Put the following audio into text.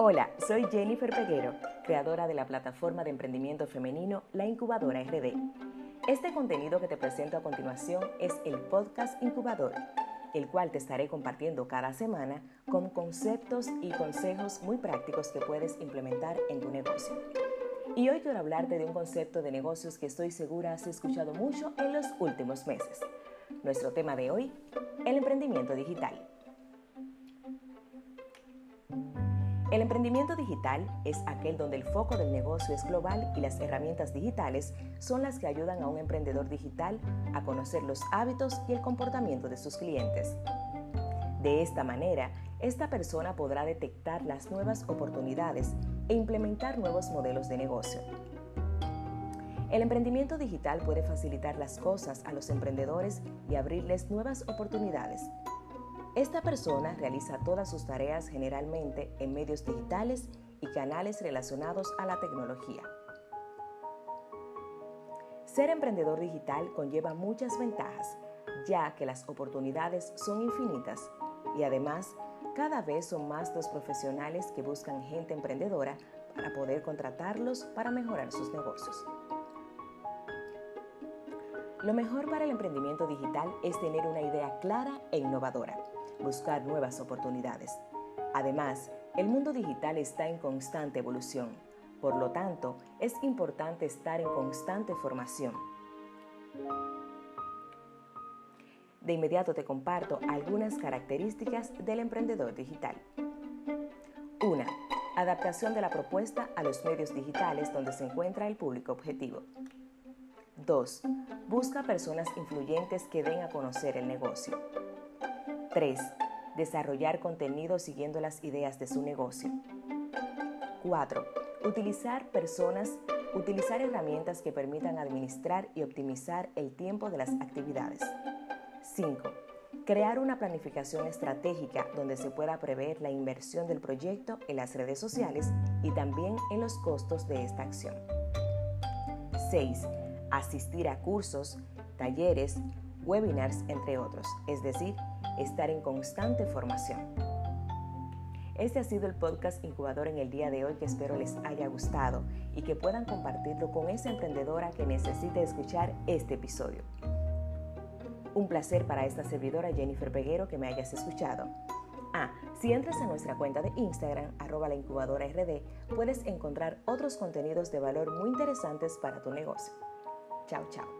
Hola, soy Jennifer Peguero, creadora de la plataforma de emprendimiento femenino La Incubadora RD. Este contenido que te presento a continuación es el podcast Incubador, el cual te estaré compartiendo cada semana con conceptos y consejos muy prácticos que puedes implementar en tu negocio. Y hoy quiero hablarte de un concepto de negocios que estoy segura has escuchado mucho en los últimos meses. Nuestro tema de hoy, el emprendimiento digital. El emprendimiento digital es aquel donde el foco del negocio es global y las herramientas digitales son las que ayudan a un emprendedor digital a conocer los hábitos y el comportamiento de sus clientes. De esta manera, esta persona podrá detectar las nuevas oportunidades e implementar nuevos modelos de negocio. El emprendimiento digital puede facilitar las cosas a los emprendedores y abrirles nuevas oportunidades, esta persona realiza todas sus tareas generalmente en medios digitales y canales relacionados a la tecnología. Ser emprendedor digital conlleva muchas ventajas, ya que las oportunidades son infinitas y además cada vez son más los profesionales que buscan gente emprendedora para poder contratarlos para mejorar sus negocios. Lo mejor para el emprendimiento digital es tener una idea clara e innovadora buscar nuevas oportunidades. Además, el mundo digital está en constante evolución, por lo tanto, es importante estar en constante formación. De inmediato te comparto algunas características del emprendedor digital. 1. Adaptación de la propuesta a los medios digitales donde se encuentra el público objetivo. 2. Busca personas influyentes que den a conocer el negocio. 3. Desarrollar contenido siguiendo las ideas de su negocio. 4. Utilizar personas, utilizar herramientas que permitan administrar y optimizar el tiempo de las actividades. 5. Crear una planificación estratégica donde se pueda prever la inversión del proyecto en las redes sociales y también en los costos de esta acción. 6. Asistir a cursos, talleres, webinars, entre otros, es decir, estar en constante formación. Este ha sido el podcast incubador en el día de hoy que espero les haya gustado y que puedan compartirlo con esa emprendedora que necesite escuchar este episodio. Un placer para esta servidora Jennifer Peguero que me hayas escuchado. Ah, si entras a nuestra cuenta de Instagram, arroba la incubadora RD, puedes encontrar otros contenidos de valor muy interesantes para tu negocio. Chao, chao.